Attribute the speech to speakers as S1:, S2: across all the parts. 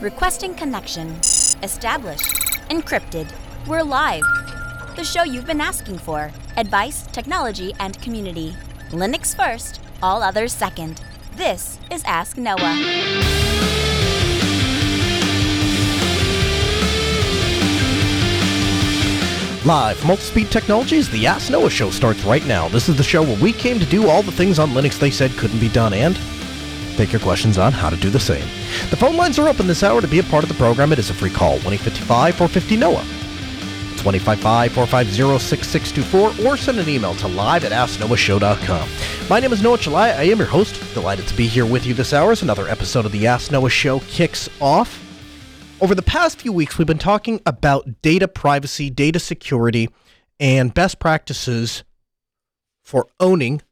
S1: Requesting connection. Established. Encrypted. We're live. The show you've been asking for. Advice, technology, and community. Linux first, all others second. This is Ask Noah.
S2: Live from Altispeed Technologies, the Ask Noah Show starts right now. This is the show where we came to do all the things on Linux they said couldn't be done and take your questions on how to do the same. The phone lines are open this hour to be a part of the program. It is a free call, 1-855 450 NOAH. It's 1-855 450 6624 or send an email to live at AskNoahShow.com. My name is Noah Chelliah. I am your host. Delighted to be here with you this hour as another episode of the Ask Noah Show kicks off. Over the past few weeks, we've been talking about data privacy, data security, and best practices for owning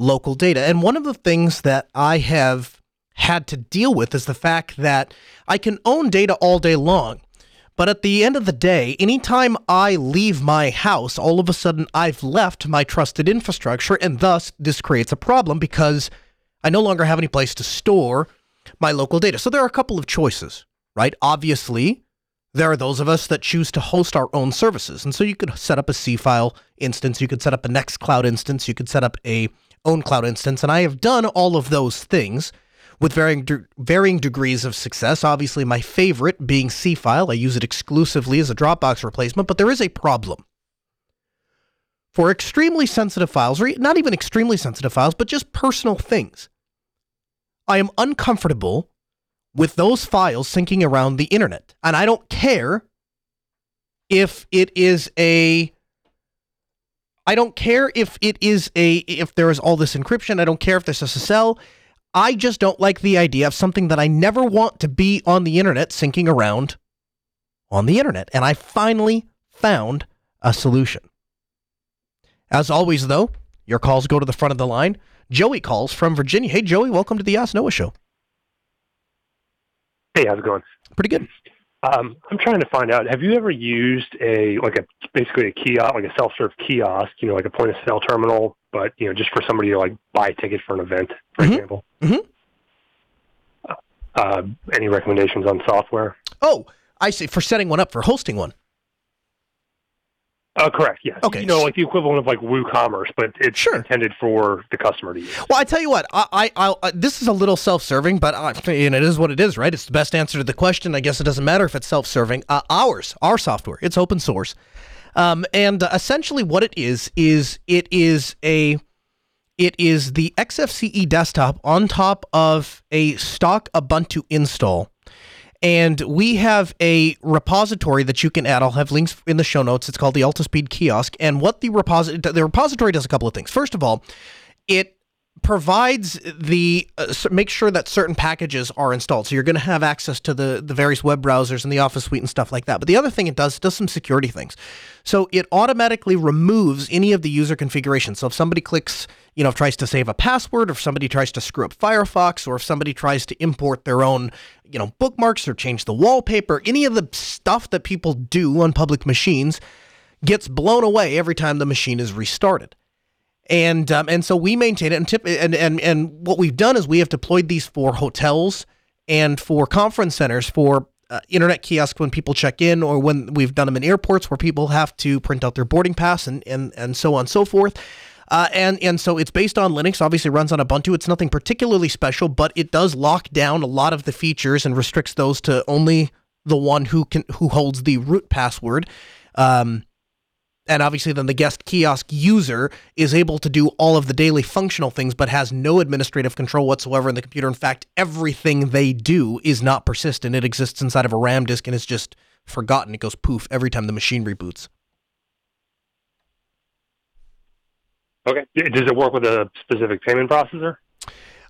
S2: local data. And one of the things that I have had to deal with is the fact that I can own data all day long. But at the end of the day, anytime I leave my house, all of a sudden I've left my trusted infrastructure, and thus this creates a problem because I no longer have any place to store my local data. So there are a couple of choices right? Obviously, there are those of us that choose to host our own services. And so you could set up a Seafile instance, you could set up a Nextcloud instance, you could set up a OwnCloud instance, and I have done all of those things with varying de- varying degrees of success. Obviously, my favorite being Seafile. I use it exclusively as a Dropbox replacement, but there is a problem. For extremely sensitive files, or not even extremely sensitive files, but just personal things, I am uncomfortable with those files syncing around the internet. And I don't care if it is a I don't care if it is a if there is all this encryption, I don't care if there's SSL. I just don't like the idea of something that I never want to be on the internet syncing around on the internet. And I finally found a solution. As always, though, your calls go to the front of the line. Joey calls from Virginia. Hey, Joey, welcome to the Ask Noah Show.
S3: Hey, how's it going?
S2: Pretty good.
S3: Um, I'm trying to find out. Have you ever used a like a basically a kiosk, like a self-serve kiosk? You know, like a point of sale terminal, but you know, just for somebody to like buy a ticket for an event, for
S2: Mhm.
S3: example.
S2: Mhm.
S3: Uh, any recommendations on software?
S2: Oh, I see. For setting one up, for hosting one.
S3: Oh, correct. Yes.
S2: Okay.
S3: You know, like the equivalent of like WooCommerce, but it's
S2: Sure.
S3: intended for the customer to use.
S2: Well, I tell you what, I, I, I'll, uh, this is a little self-serving, but I, and it is what it is, right? It's the best answer to the question. I guess it doesn't matter if it's self-serving. Uh, ours, our software, it's open source, um, and uh, essentially what it is is it is a it is the XFCE desktop on top of a stock Ubuntu install. And we have a repository that you can add. I'll have links in the show notes. It's called the Altispeed Kiosk. And what the repository the repository does a couple of things. First of all, it provides the uh, make sure that certain packages are installed. So you're going to have access to the the various web browsers and the Office suite and stuff like that. But the other thing it does it does some security things. So it automatically removes any of the user configuration. So if somebody clicks, you know, tries to save a password, or if somebody tries to screw up Firefox, or if somebody tries to import their own, you know, bookmarks or change the wallpaper, any of the stuff that people do on public machines gets blown away every time the machine is restarted and um, and so we maintain it and tip and and and what we've done is we have deployed these for hotels and for conference centers for uh, internet kiosks when people check in or when we've done them in airports where people have to print out their boarding pass and and and so on and so forth. Uh, and and so it's based on Linux. Obviously, runs on Ubuntu. It's nothing particularly special, but it does lock down a lot of the features and restricts those to only the one who can who holds the root password. Um, and obviously then the guest kiosk user is able to do all of the daily functional things but has no administrative control whatsoever in the computer in fact everything they do is not persistent it exists inside of a ram disk and is just forgotten it goes poof every time the machine reboots
S3: Okay. Does it work with a specific payment processor?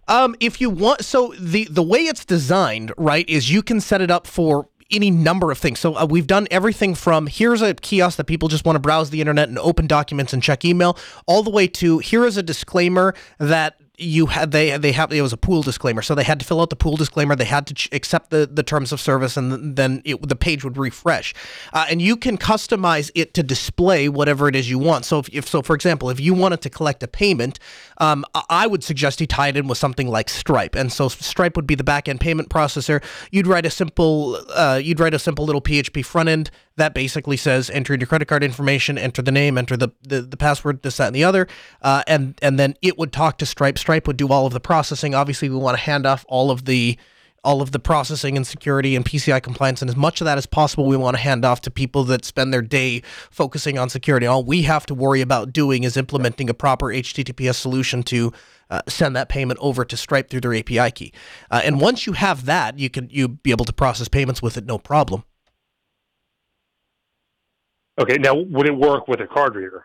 S2: Um, if you want, so the the way it's designed, right, is you can set it up for any number of things. So uh, we've done everything from here's a kiosk that people just want to browse the internet and open documents and check email, all the way to here is a disclaimer that you had they they have it was a pool disclaimer, so they had to fill out the pool disclaimer. They had to ch- accept the the terms of service, and then it, the page would refresh. Uh, and you can customize it to display whatever it is you want. So if, if so, for example, if you wanted to collect a payment, um, I would suggest you tie it in with something like Stripe. And so Stripe would be the back end payment processor. You'd write a simple uh, you'd write a simple little PHP front end that basically says enter your credit card information, enter the name, enter the the, the password, this that and the other, uh, and and then it would talk to Stripe. Stripe would do all of the processing. Obviously, we want to hand off all of the all of the processing and security and PCI compliance, and as much of that as possible, we want to hand off to people that spend their day focusing on security. All we have to worry about doing is implementing a proper HTTPS solution to uh, send that payment over to Stripe through their API key. Uh, and once you have that, you can you be able to process payments with it, no problem.
S3: Okay, now would it work with a card reader?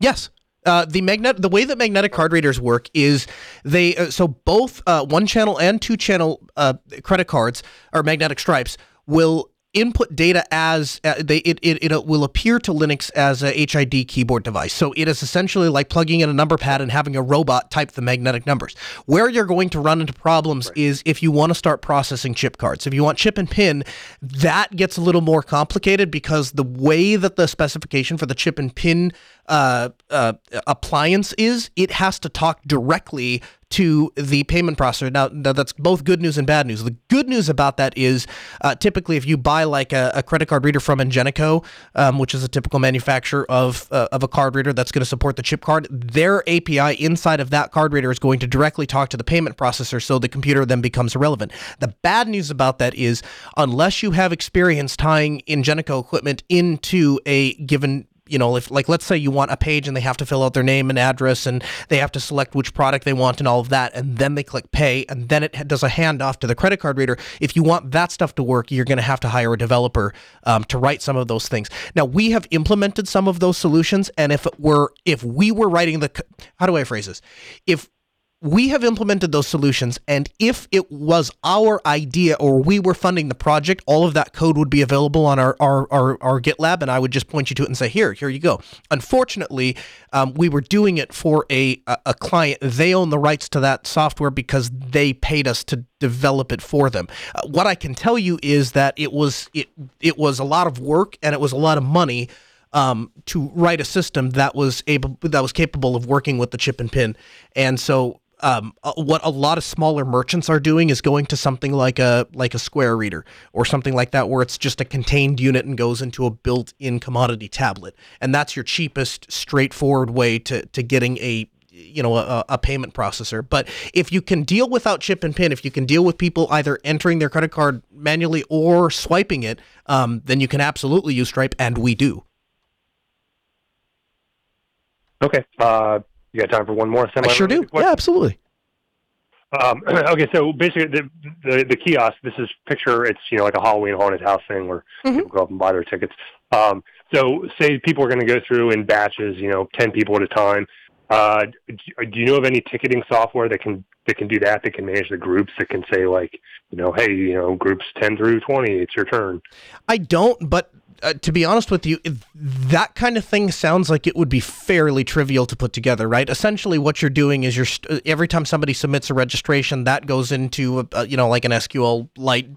S2: Yes. Uh, the magnet, the way that magnetic card readers work is they uh, so both uh, one channel and two channel uh, credit cards or magnetic stripes will input data as uh, they it, it, it will appear to Linux as a HID keyboard device. So it is essentially like plugging in a number pad and having a robot type the magnetic numbers. Where you're going to run into problems right. is if you want to start processing chip cards. If you want chip and pin, that gets a little more complicated because the way that the specification for the chip and pin uh, uh, appliance is, it has to talk directly to the payment processor. Now, that's both good news and bad news. The good news about that is uh, typically if you buy like a, a, credit card reader from Ingenico, um, which is a typical manufacturer of, uh, of a card reader that's going to support the chip card, their API inside of that card reader is going to directly talk to the payment processor so the computer then becomes irrelevant. The bad news about that is unless you have experience tying Ingenico equipment into a given you know, if like let's say you want a page and they have to fill out their name and address and they have to select which product they want and all of that, and then they click pay, and then it does a handoff to the credit card reader. If you want that stuff to work, you're going to have to hire a developer um, to write some of those things. Now we have implemented some of those solutions, and if it were if we were writing the how do I phrase this? If we have implemented those solutions and if it was our idea or we were funding the project all of that code would be available on our our, our, our gitlab and i would just point you to it and say here here you go. Unfortunately um, we were doing it for a, a client. They own the rights to that software because they paid us to develop it for them. Uh, what i can tell you is that it was it it was a lot of work and it was a lot of money um, to write a system that was able that was capable of working with the chip and pin. And so um, uh, what a lot of smaller merchants are doing is going to something like a like a Square Reader or something like that, where it's just a contained unit and goes into a built-in commodity tablet, and that's your cheapest, straightforward way to to getting a you know a, a, payment processor. But if you can deal without chip and pin if you can deal with people either entering their credit card manually or swiping it um, then you can absolutely use stripe and we do.
S3: Okay uh, you got time for one more?
S2: I sure do. Yeah, absolutely.
S3: Um, okay, so basically, the, the, the kiosk. This is picture. It's you know like a Halloween haunted house thing where mm-hmm. people go up and buy their tickets. Um, so say people are going to go through in batches, you know, ten people at a time. Uh, do you know of any ticketing software that can that can do that? That can manage the groups. That can say like, you know, hey, you know, groups ten through twenty, it's your turn.
S2: I don't, but uh, to be honest with you, that kind of thing sounds like it would be fairly trivial to put together, right? Essentially, what you're doing is you're st- uh, every time somebody submits a registration, that goes into a, a, you know like an SQLite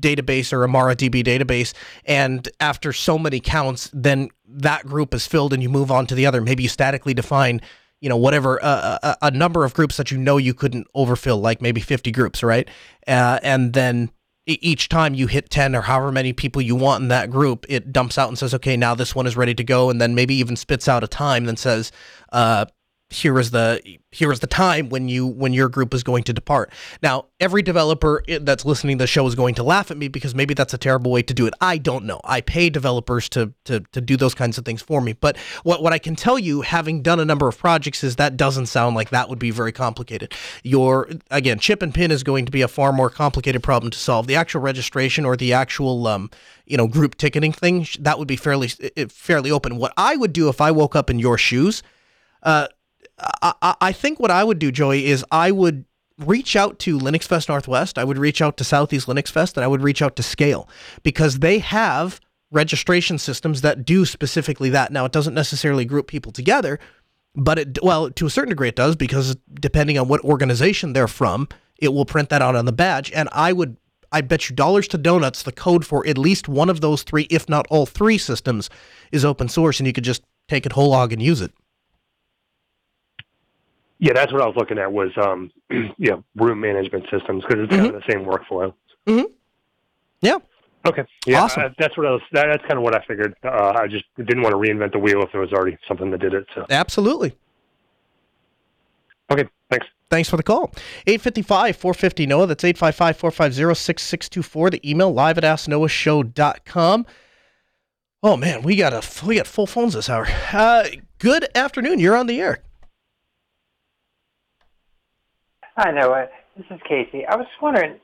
S2: database or a MariaDB database, and after so many counts, then that group is filled, and you move on to the other. Maybe you statically define you know whatever uh, a, a, number of groups that you know you couldn't overfill like maybe 50 groups right uh, and then each time you hit 10 or however many people you want in that group, it dumps out and says, okay, now this one is ready to go. And then maybe even spits out a time that says, uh, here is the here is the time when you when your group is going to depart. Now, every developer that's listening to the show is going to laugh at me because maybe that's a terrible way to do it. I don't know. I pay developers to to to do those kinds of things for me. But what what I can tell you, having done a number of projects, is that doesn't sound like that would be very complicated. Your again, chip and pin is going to be a far more complicated problem to solve. The actual registration or the actual um, you know group ticketing thing that would be fairly fairly open. What I would do if I woke up in your shoes. Uh, I, I think what I would do, Joey, is I would reach out to Linux Fest Northwest. I would reach out to Southeast Linux Fest, and I would reach out to Scale because they have registration systems that do specifically that. Now, it doesn't necessarily group people together, but it well to a certain degree it does because depending on what organization they're from, it will print that out on the badge. And I would I bet you dollars to donuts the code for at least one of those three, if not all three systems, is open source, and you could just take it whole hog and use it.
S3: Yeah, that's what I was looking at was um, yeah room management systems because it's mm-hmm. kind of the same workflow.
S2: Mm-hmm. Yeah.
S3: Okay. Yeah,
S2: awesome.
S3: Uh, that's what I was. That, that's kind of what I figured. Uh, I just didn't want to reinvent the wheel if there was already something that did it. So.
S2: Absolutely.
S3: Okay. Thanks.
S2: Thanks for the call. 855 450 NOAH. That's 855 450 6624. The email live at asknoahshow.com. Oh, man, we got a we got full phones this hour. Uh, good afternoon. You're on the air.
S4: Hi, Noah. This is Casey. I was just wondering,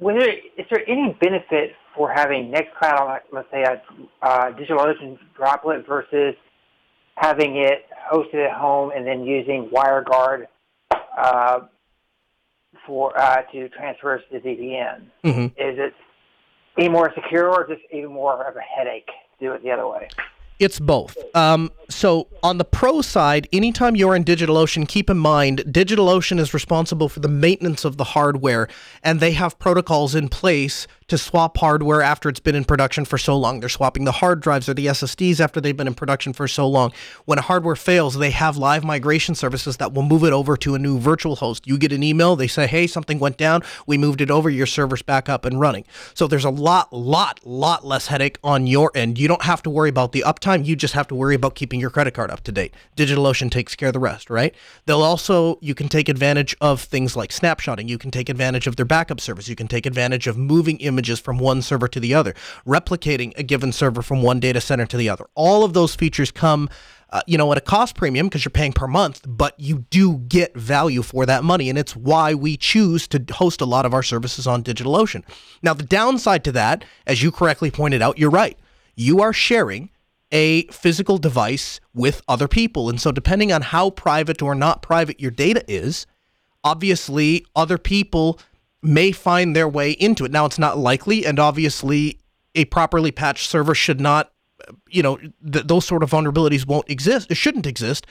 S4: was there, is there any benefit for having Nextcloud on, let's say, a uh, DigitalOcean droplet versus having it hosted at home and then using WireGuard uh, for uh, to transfer to VPN? Mm-hmm. Is it any more secure or just even more of a headache to do it the other way?
S2: It's both. Um, so on the pro side, anytime you're in DigitalOcean, keep in mind DigitalOcean is responsible for the maintenance of the hardware, and they have protocols in place to swap hardware after it's been in production for so long. They're swapping the hard drives or the SSDs after they've been in production for so long. When a hardware fails, they have live migration services that will move it over to a new virtual host. You get an email, they say, hey, something went down. We moved it over. Your server's back up and running. So there's a lot, lot, lot less headache on your end. You don't have to worry about the uptime. You just have to worry about keeping your credit card up to date. DigitalOcean takes care of the rest, right? They'll also, you can take advantage of things like snapshotting. You can take advantage of their backup service. You can take advantage of moving images from one server to the other, replicating a given server from one data center to the other. All of those features come uh, you know, at a cost premium because you're paying per month, but you do get value for that money. And it's why we choose to host a lot of our services on DigitalOcean. Now, the downside to that, as you correctly pointed out, you're right. You are sharing a physical device with other people. And so, depending on how private or not private your data is, obviously, other people may find their way into it. Now, it's not likely, and obviously, a properly patched server should not, you know, th- those sort of vulnerabilities won't exist. It shouldn't exist.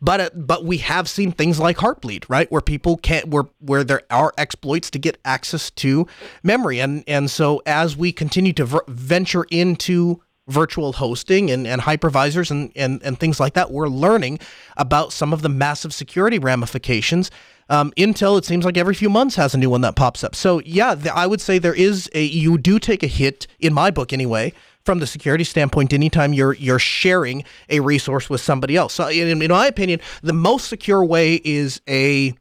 S2: But uh, but we have seen things like Heartbleed, right, where people can't where where there are exploits to get access to memory, and and so as we continue to v- venture into virtual hosting and, and hypervisors and, and, and things like that, we're learning about some of the massive security ramifications um, Intel, it seems like every few months has a new one that pops up. So yeah, the, I would say there is a you do take a hit in my book anyway from the security standpoint anytime you're you're sharing a resource with somebody else. So in, in my opinion, the most secure way is a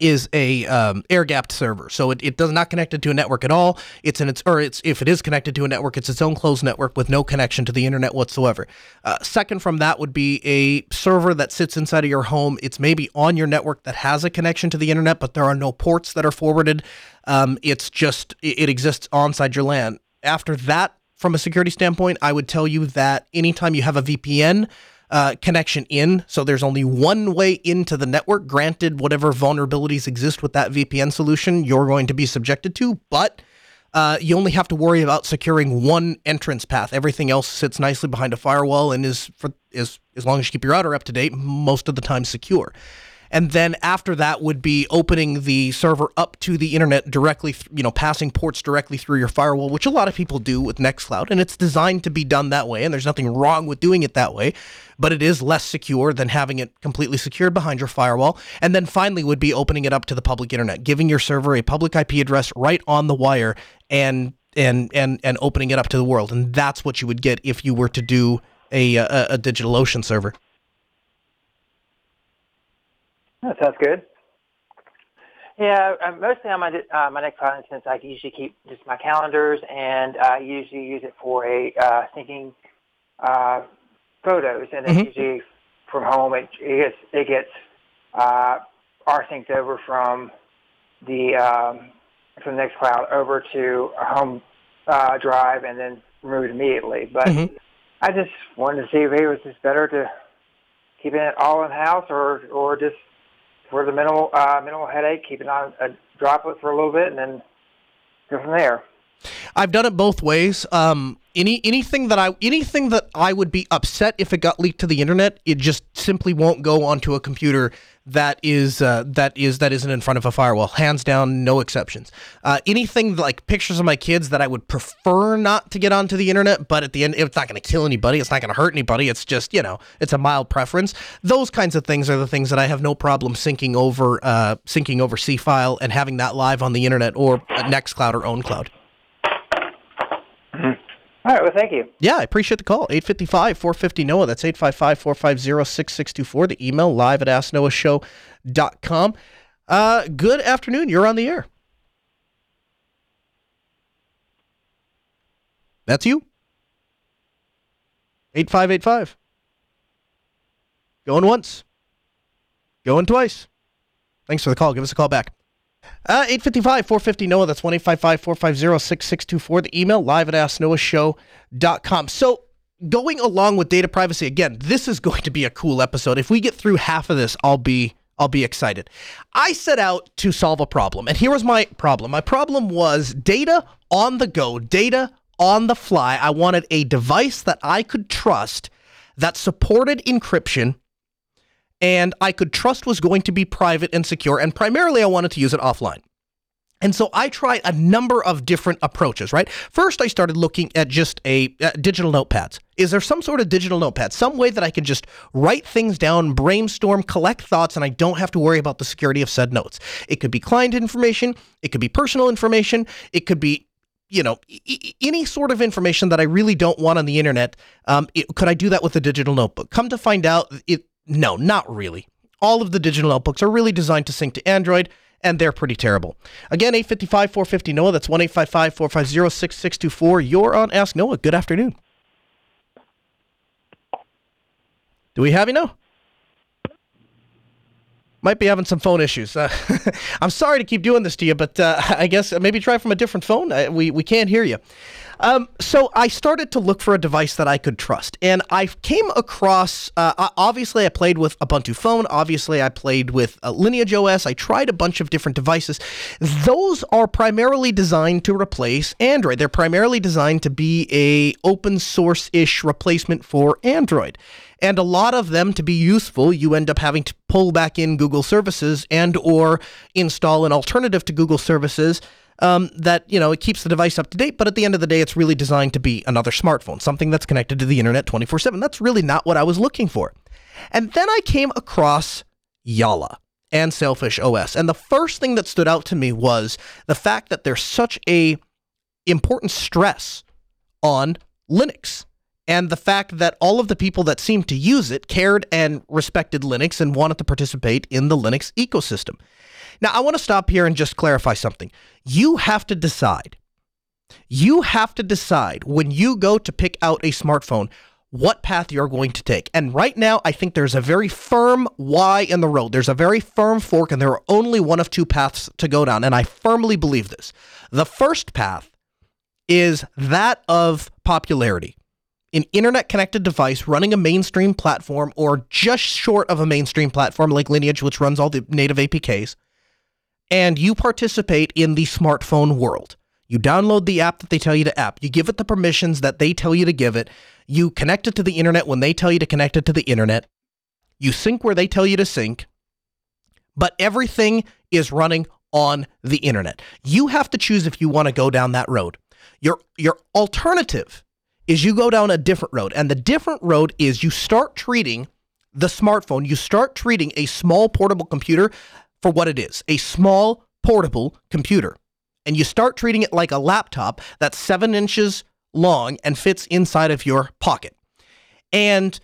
S2: is a um, air gapped server. So it, it does not connect it to a network at all. It's in its or it's if it is connected to a network, it's its own closed network with no connection to the internet whatsoever. Uh, second from that would be a server that sits inside of your home. It's maybe on your network that has a connection to the internet, but there are no ports that are forwarded. Um, it's just it, it exists onside your LAN. After that, from a security standpoint, I would tell you that anytime you have a VPN uh, connection in. So there's only one way into the network. Granted, whatever vulnerabilities exist with that VPN solution, you're going to be subjected to, but uh, you only have to worry about securing one entrance path. Everything else sits nicely behind a firewall and is for is as long as you keep your router up to date, most of the time secure and then after that would be opening the server up to the internet directly, th- you know, passing ports directly through your firewall, which a lot of people do with Nextcloud, and it's designed to be done that way, and there's nothing wrong with doing it that way, but it is less secure than having it completely secured behind your firewall. And then finally would be opening it up to the public internet, giving your server a public IP address right on the wire and and and and opening it up to the world. And that's what you would get if you were to do a, a, a DigitalOcean server.
S4: That sounds good. Yeah, uh, mostly on my uh, my Nextcloud instance, I usually keep just my calendars, and I usually use it for a uh, syncing uh, photos, and then mm-hmm. usually from home it, it gets it gets uh, synced over from the um, from Nextcloud over to a home uh, drive, and then removed immediately. But mm-hmm. I just wanted to see if it was just better to keep it all in house, or or just for the minimal uh, minimal headache, keep it on a droplet for a little bit, and then go from there.
S2: I've done it both ways. Um, any anything that I anything that I would be upset if it got leaked to the internet, it just simply won't go onto a computer that is uh, that is that isn't in front of a firewall. Hands down, no exceptions. Uh, anything like pictures of my kids that I would prefer not to get onto the internet, but at the end, it's not going to kill anybody. It's not going to hurt anybody. It's just you know, it's a mild preference. Those kinds of things are the things that I have no problem syncing over uh, syncing over Seafile and having that live on the internet or Nextcloud or OwnCloud.
S4: All right. Well, thank you.
S2: Yeah, I appreciate the call. 855 450 NOAH. That's 855 450 6624. The email live at asknoahshow.com. Uh, good afternoon. You're on the air. That's you. 8585. Going once. Going twice. Thanks for the call. Give us a call back. Uh, 855 450 NOAH. That's 1 450 6624. The email live at asknoahshow.com. So, going along with data privacy, again, this is going to be a cool episode. If we get through half of this, I'll be. I'll be excited. I set out to solve a problem, and here was my problem. My problem was data on the go, data on the fly. I wanted a device that I could trust that supported encryption and I could trust was going to be private and secure. And primarily, I wanted to use it offline. And so I tried a number of different approaches, right? First, I started looking at just a uh, digital notepads. Is there some sort of digital notepad, some way that I could just write things down, brainstorm, collect thoughts, and I don't have to worry about the security of said notes? It could be client information, it could be personal information, it could be you know, any sort of information that I really don't want on the internet, um, it, could I do that with a digital notebook? Come to find out, it no, not really. All of the digital notebooks are really designed to sync to Android, and they're pretty terrible. Again, 855 450 NOAH, that's 1 855 450 6624. You're on Ask Noah. Good afternoon. Do we have you now? Might be having some phone issues. Uh, I'm sorry to keep doing this to you, but uh, I guess maybe try from a different phone. Uh, we, we can't hear you. Um, so I started to look for a device that I could trust, and I came across. Uh, obviously, I played with Ubuntu Phone. Obviously, I played with uh, Lineage OS. I tried a bunch of different devices. Those are primarily designed to replace Android. They're primarily designed to be a open source ish replacement for Android and a lot of them to be useful you end up having to pull back in google services and or install an alternative to google services um, that you know it keeps the device up to date, but at the end of the day, it's really designed to be another smartphone, something that's connected to the internet 24/7. That's really not what I was looking for. And then I came across Jolla and Sailfish OS, and the first thing that stood out to me was the fact that there's such a important stress on Linux. And the fact that all of the people that seemed to use it cared and respected Linux and wanted to participate in the Linux ecosystem. Now, I want to stop here and just clarify something. You have to decide. You have to decide when you go to pick out a smartphone what path you're going to take. And right now, I think there's a very firm Y in the road. There's a very firm fork, and there are only one of two paths to go down. And I firmly believe this. The first path is that of popularity. An internet connected device running a mainstream platform or just short of a mainstream platform like Lineage, which runs all the native APKs, and you participate in the smartphone world. You download the app that they tell you to app. You give it the permissions that they tell you to give it. You connect it to the internet when they tell you to connect it to the internet. You sync where they tell you to sync. But everything is running on the internet. You have to choose if you want to go down that road. Your your alternative is you go down a different road. And the different road is you start treating the smartphone, you start treating a small portable computer for what it is a small, portable computer. And you start treating it like a laptop that's seven inches long and fits inside of your pocket. And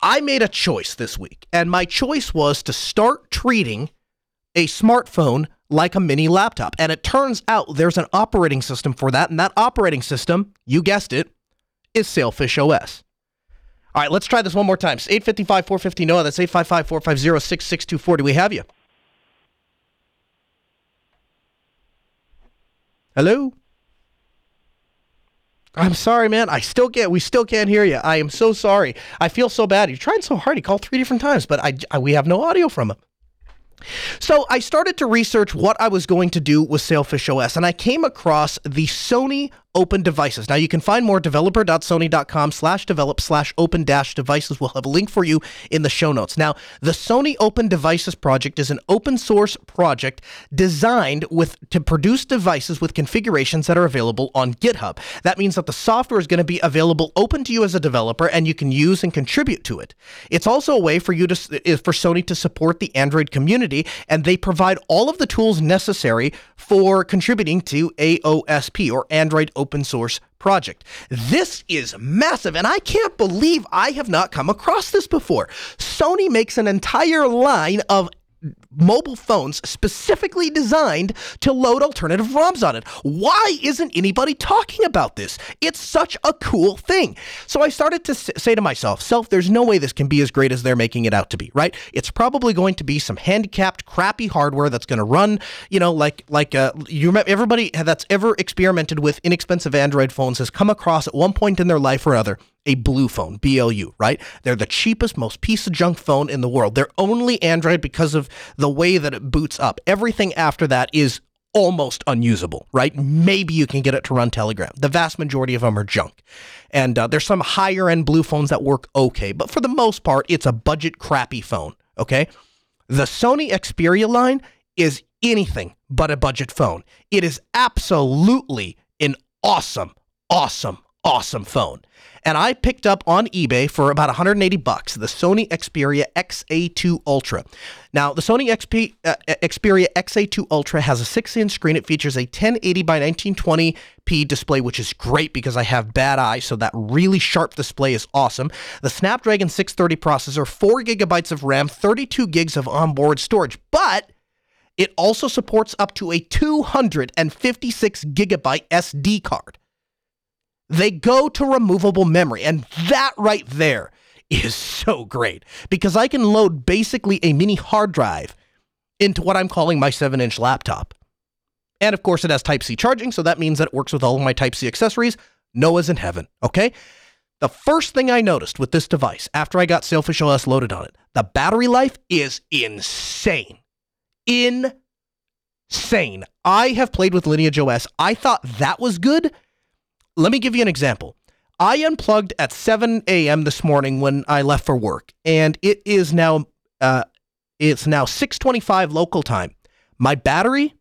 S2: I made a choice this week, and my choice was to start treating a smartphone like a mini laptop. And it turns out there's an operating system for that, and that operating system, you guessed it, is Sailfish OS. All right, let's try this one more time. It's 855 450 NOAH. That's 855 450 6624. Do we have you? Hello? I'm sorry, man. I still can't. We still can't hear you. I am so sorry. I feel so bad. You're trying so hard. He called three different times, but I, I we have no audio from him. So I started to research what I was going to do with Sailfish OS, and I came across the Sony open devices. Now you can find more developer.sony.com slash develop slash open dash devices. We'll have a link for you in the show notes. Now, the Sony Open Devices project is an open source project designed with to produce devices with configurations that are available on GitHub. That means that the software is going to be available open to you as a developer and you can use and contribute to it. It's also a way for you to for Sony to support the Android community and they provide all of the tools necessary for contributing to AOSP or Android Open Open source Project. This is massive, and I can't believe I have not come across this before. Sony makes an entire line of mobile phones specifically designed to load alternative ROMs on it. Why isn't anybody talking about this? It's such a cool thing. So I started to say to myself, self, there's no way this can be as great as they're making it out to be, right? It's probably going to be some handicapped, crappy hardware that's going to run, you know, like like uh, you remember everybody that's ever experimented with inexpensive Android phones has come across at one point in their life or other a blue phone, BLU, right? They're the cheapest, most piece of junk phone in the world. They're only Android because of the way that it boots up. Everything after that is almost unusable, right? Maybe you can get it to run Telegram. The vast majority of them are junk. And uh, there's some higher end blue phones that work okay, but for the most part, it's a budget crappy phone, okay? The Sony Xperia line is anything but a budget phone. It is absolutely an awesome, awesome, awesome phone and I picked up on eBay for about 180 bucks the Sony Xperia XA2 Ultra. Now, the Sony XP, uh, Xperia XA2 Ultra has a 6-inch screen. It features a 1080 by 1920p display, which is great because I have bad eyes, so that really sharp display is awesome. The Snapdragon 630 processor, 4 gigabytes of RAM, 32 gigs of onboard storage, but it also supports up to a 256 gigabyte SD card. They go to removable memory. And that right there is so great because I can load basically a mini hard drive into what I'm calling my 7 inch laptop. And of course, it has Type C charging, so that means that it works with all of my Type C accessories. Noah's in heaven, okay? The first thing I noticed with this device after I got Sailfish OS loaded on it, the battery life is insane. Insane. I have played with Lineage OS. I thought that was good let me give you an example. I unplugged at 7 a.m. this morning when I left for work, and it is now uh, it's now 6:25 local time. My battery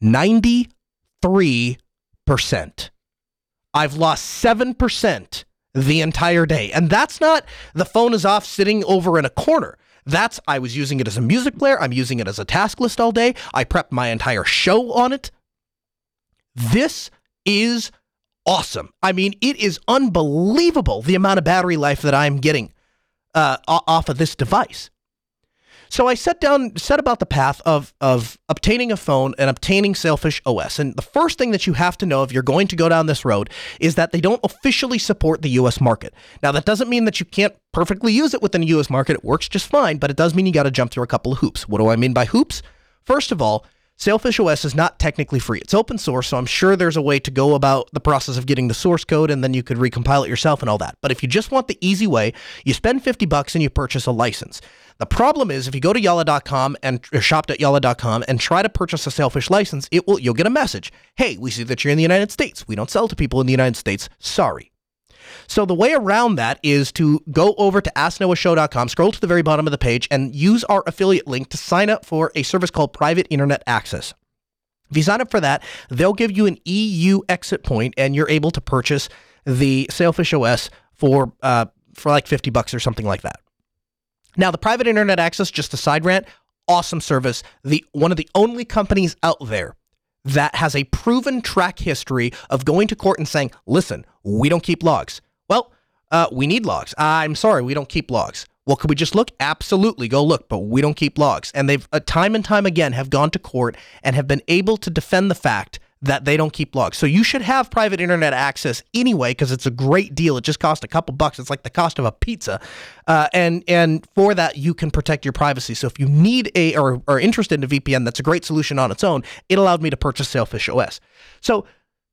S2: 93 percent. I've lost 7% the entire day. And that's not the phone is off sitting over in a corner. That's I was using it as a music player. I'm using it as a task list all day. I prepped my entire show on it. This is awesome. I mean, it is unbelievable the amount of battery life that I'm getting uh, off of this device. So I set down, set about the path of of obtaining a phone and obtaining Sailfish OS. And the first thing that you have to know if you're going to go down this road is that they don't officially support the U.S. market. Now that doesn't mean that you can't perfectly use it within the U.S. market. It works just fine, but it does mean you got to jump through a couple of hoops. What do I mean by hoops? First of all, Sailfish OS is not technically free. It's open source, so I'm sure there's a way to go about the process of getting the source code and then you could recompile it yourself and all that. But if you just want the easy way, you spend 50 bucks and you purchase a license. The problem is if you go to jolla.com and shop.jolla.com and try to purchase a Sailfish license, it will you'll get a message. Hey, we see that you're in the United States. We don't sell to people in the United States. Sorry. So the way around that is to go over to asknoahshow.com, scroll to the very bottom of the page, and use our affiliate link to sign up for a service called Private Internet Access. If you sign up for that, they'll give you an EU exit point, and you're able to purchase the Sailfish OS for uh, for like 50 bucks or something like that. Now, the private internet access, just a side rant, awesome service. The one of the only companies out there that has a proven track history of going to court and saying, listen, we don't keep logs. Well, uh, we need logs. I'm sorry, we don't keep logs. Well, could we just look? Absolutely, go look, but we don't keep logs. And they've uh, time and time again have gone to court and have been able to defend the fact that they don't keep logs. So you should have private internet access anyway because it's a great deal. It just costs a couple bucks. It's like the cost of a pizza, uh, and and for that you can protect your privacy. So if you need a or are interested in a VPN, that's a great solution on its own. It allowed me to purchase Sailfish OS. So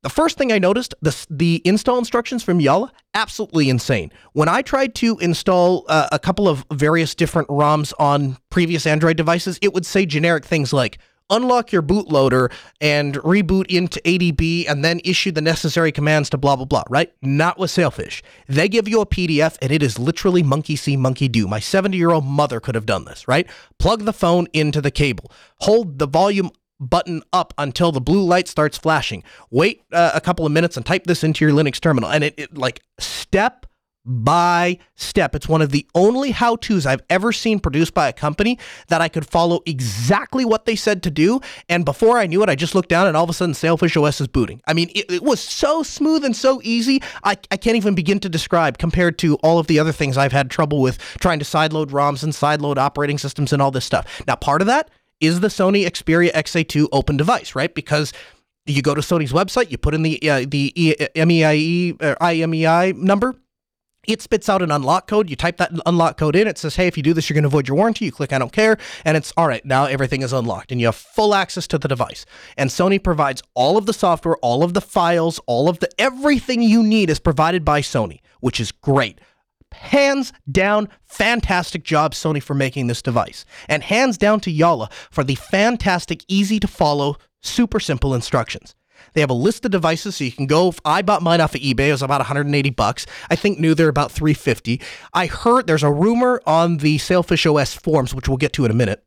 S2: the first thing I noticed, the, the install instructions from Jolla, absolutely insane. When I tried to install uh, a couple of various different ROMs on previous Android devices, it would say generic things like unlock your bootloader and reboot into ADB and then issue the necessary commands to blah, blah, blah, right? Not with Sailfish. They give you a PDF and it is literally monkey see, monkey do. My 70 year old mother could have done this, right? Plug the phone into the cable, hold the volume button up until the blue light starts flashing. Wait uh, a couple of minutes and type this into your Linux terminal. And it, it like step by step. It's one of the only how to's I've ever seen produced by a company that I could follow exactly what they said to do. And before I knew it, I just looked down and all of a sudden Sailfish OS is booting. I mean, it, it was so smooth and so easy. I, I can't even begin to describe compared to all of the other things I've had trouble with trying to sideload ROMs and sideload operating systems and all this stuff. Now, part of that is the Sony Xperia XA2 open device, right? Because you go to Sony's website, you put in the uh, the MEIE or IMEI number, it spits out an unlock code. You type that unlock code in. It says, hey, if you do this, you're going to avoid your warranty. You click I don't care. And it's all right. Now everything is unlocked and you have full access to the device. And Sony provides all of the software, all of the files, all of the everything you need is provided by Sony, which is great. Hands down, fantastic job, Sony, for making this device. And hands down to Jolla for the fantastic, easy to follow, super simple instructions. They have a list of devices, so you can go. I bought mine off of eBay. It was about 180 bucks. I think new they're about 350. I heard there's a rumor on the Sailfish OS forums, which we'll get to in a minute.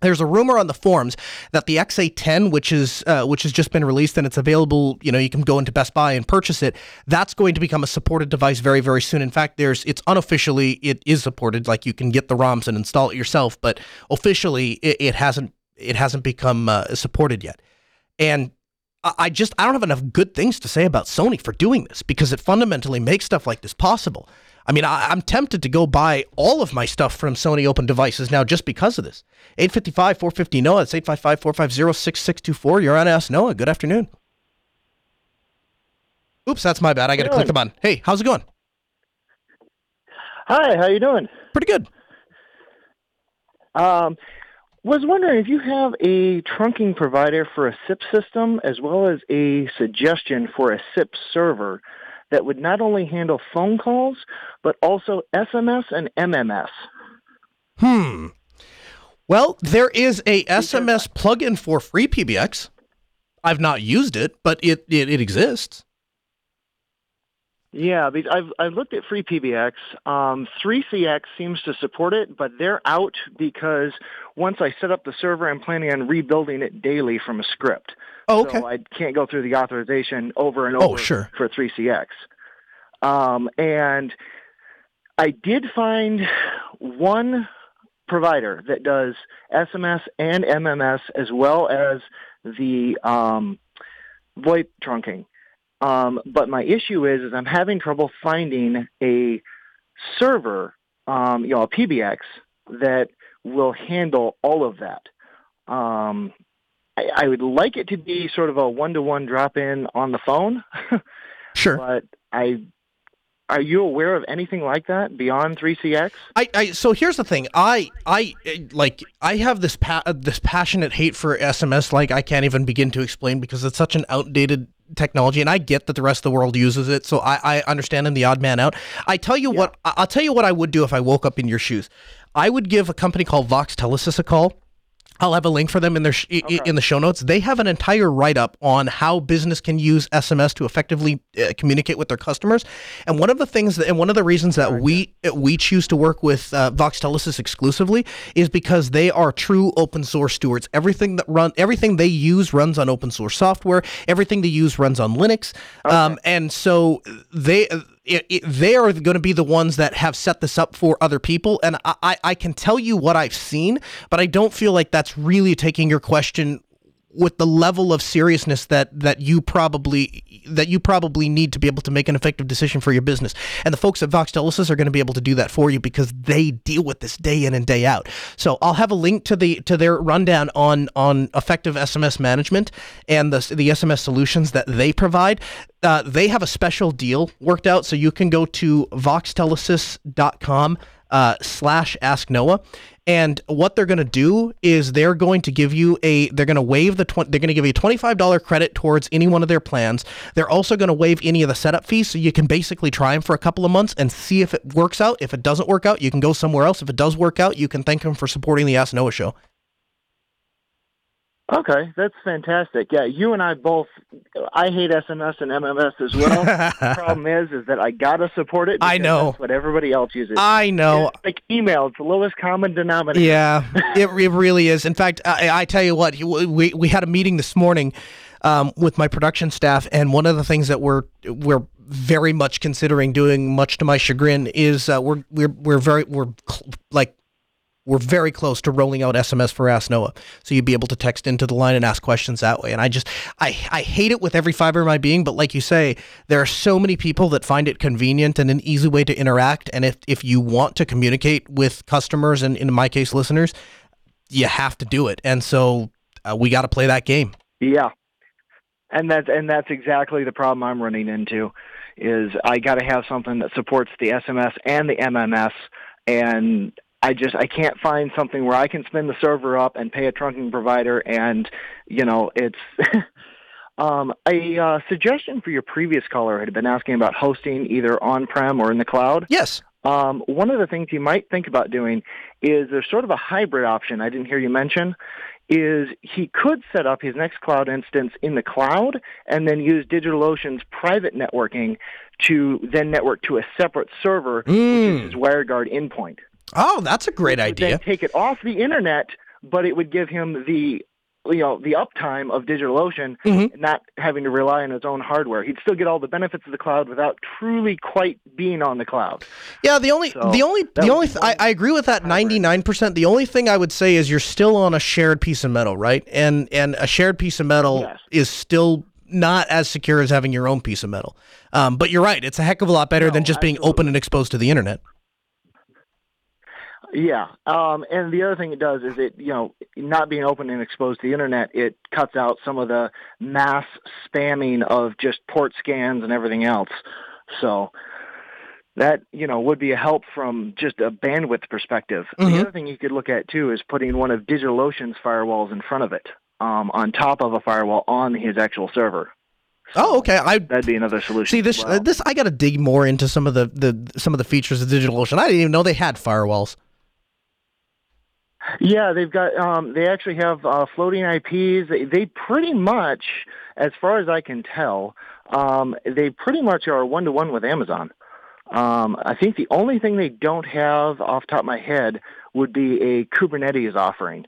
S2: There's a rumor on the forums that the XA10, which is uh, which has just been released and it's available, you know, you can go into Best Buy and purchase it. That's going to become a supported device very, very soon. In fact, there's it's unofficially it is supported. Like you can get the ROMs and install it yourself, but officially it, it hasn't it hasn't become uh, supported yet. And I just I don't have enough good things to say about Sony for doing this because it fundamentally makes stuff like this possible. I mean, I, am tempted to go buy all of my stuff from Sony Open devices now just because of this. 855 450 Noah. It's 855 450 6624. You're on Ask Noah. Good afternoon. Oops, that's my bad. I got to click the button. Hey, how's it going?
S5: Hi, how you doing?
S2: Pretty good.
S5: Um, was wondering if you have a trunking provider for a SIP system as well as a suggestion for a SIP server that would not only handle phone calls but also SMS and MMS.
S2: Hmm. Well, there is a SMS plugin for FreePBX. I've not used it, but it, it, it exists.
S5: Yeah, I've I've looked at FreePBX. Um, 3CX seems to support it, but they're out because once I set up the server, I'm planning on rebuilding it daily from a script.
S2: Oh, okay.
S5: So I can't go through the authorization over and oh, over
S2: oh, sure.
S5: for 3CX. Um, and I did find one provider that does SMS and MMS as well as the um, VoIP trunking. Um, but my issue is, is I'm having trouble finding a server, um, you know, a PBX that will handle all of that. Um, I, I would like it to be sort of a one-to-one drop-in on the phone.
S2: sure.
S5: But I are you aware of anything like that beyond 3CX?
S2: I, I so here's the thing. I I like I have this pa- this passionate hate for SMS like I can't even begin to explain because it's such an outdated technology and I get that the rest of the world uses it so I, I understand I'm the odd man out. I tell you yeah. what I'll tell you what I would do if I woke up in your shoes. I would give a company called Voxtelesys a call I'll have a link for them in their sh- okay. in the show notes. They have an entire write up on how business can use SMS to effectively uh, communicate with their customers. And one of the things that, and one of the reasons that okay. we we choose to work with uh, Voxtelesys exclusively is because they are true open source stewards. Everything that run everything they use runs on open source software. Everything they use runs on Linux. Okay. Um, and so they it, it, they are going to be the ones that have set this up for other people. And I, I can tell you what I've seen, but I don't feel like that's really taking your question with the level of seriousness that that you probably that you probably need to be able to make an effective decision for your business. And the folks at Voxtelesys are going to be able to do that for you because they deal with this day in and day out. So I'll have a link to the to their rundown on on effective SMS management and the the SMS solutions that they provide. Uh, they have a special deal worked out, so you can go to voxtelesys.com uh, slash ask Noah. And what they're going to do is they're going to give you a, they're going to waive the, tw- they're going to give you a $25 credit towards any one of their plans. They're also going to waive any of the setup fees. So you can basically try them for a couple of months and see if it works out. If it doesn't work out, you can go somewhere else. If it does work out, you can thank them for supporting the Ask Noah show.
S5: Okay, that's fantastic. Yeah, you and I both. I hate SMS and MMS as well. the problem is, is that I gotta support it.
S2: I know
S5: what everybody else uses.
S2: I know.
S5: It's like email, it's the lowest common denominator.
S2: Yeah, it, it really is. In fact, I, I tell you what, we we had a meeting this morning um, with my production staff, and one of the things that we're we're very much considering doing, much to my chagrin, is uh, we're we're we're very we're cl- like we're very close to rolling out SMS for Ask Noah. So you'd be able to text into the line and ask questions that way. And I just, I, I hate it with every fiber of my being, but like you say, there are so many people that find it convenient and an easy way to interact. And if, if you want to communicate with customers and in my case, listeners, you have to do it. And so uh, we got to play that game.
S5: Yeah. And that's, and that's exactly the problem I'm running into is I got to have something that supports the SMS and the MMS and I just I can't find something where I can spin the server up and pay a trunking provider, and you know it's. um, a uh, suggestion for your previous caller had been asking about hosting either on-prem or in the cloud.
S2: Yes.
S5: Um, one of the things you might think about doing is there's sort of a hybrid option I didn't hear you mention. Is he could set up his Nextcloud instance in the cloud and then use DigitalOcean's private networking to then network to a separate server,
S2: mm.
S5: which is his WireGuard endpoint.
S2: Oh, that's a great idea.
S5: take it off the internet, but it would give him the you know the uptime of DigitalOcean, mm-hmm. not having to rely on his own hardware. He'd still get all the benefits of the cloud without truly quite being on the cloud.
S2: Yeah, the only so the only the only th- I, I agree with that ninety nine percent. The only thing I would say is you're still on a shared piece of metal, right? And and a shared piece of metal yes. is still not as secure as having your own piece of metal. Um, but you're right; it's a heck of a lot better no, than just absolutely. being open and exposed to the internet.
S5: Yeah, um, and the other thing it does is it, you know, not being open and exposed to the internet, it cuts out some of the mass spamming of just port scans and everything else. So that you know would be a help from just a bandwidth perspective. Mm-hmm. The other thing you could look at too is putting one of DigitalOcean's firewalls in front of it, um, on top of a firewall on his actual server.
S2: So oh, okay. I
S5: that'd be another solution.
S2: See this.
S5: Well. Uh,
S2: this I got to dig more into some of the, the some of the features of DigitalOcean. I didn't even know they had firewalls.
S5: Yeah, they've got. Um, they actually have uh, floating IPs. They, they pretty much, as far as I can tell, um, they pretty much are one to one with Amazon. Um, I think the only thing they don't have off the top of my head would be a Kubernetes offering.